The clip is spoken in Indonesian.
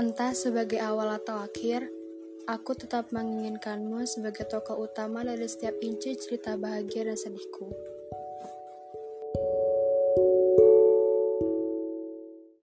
Entah sebagai awal atau akhir, aku tetap menginginkanmu sebagai tokoh utama dari setiap inci cerita bahagia dan sedihku.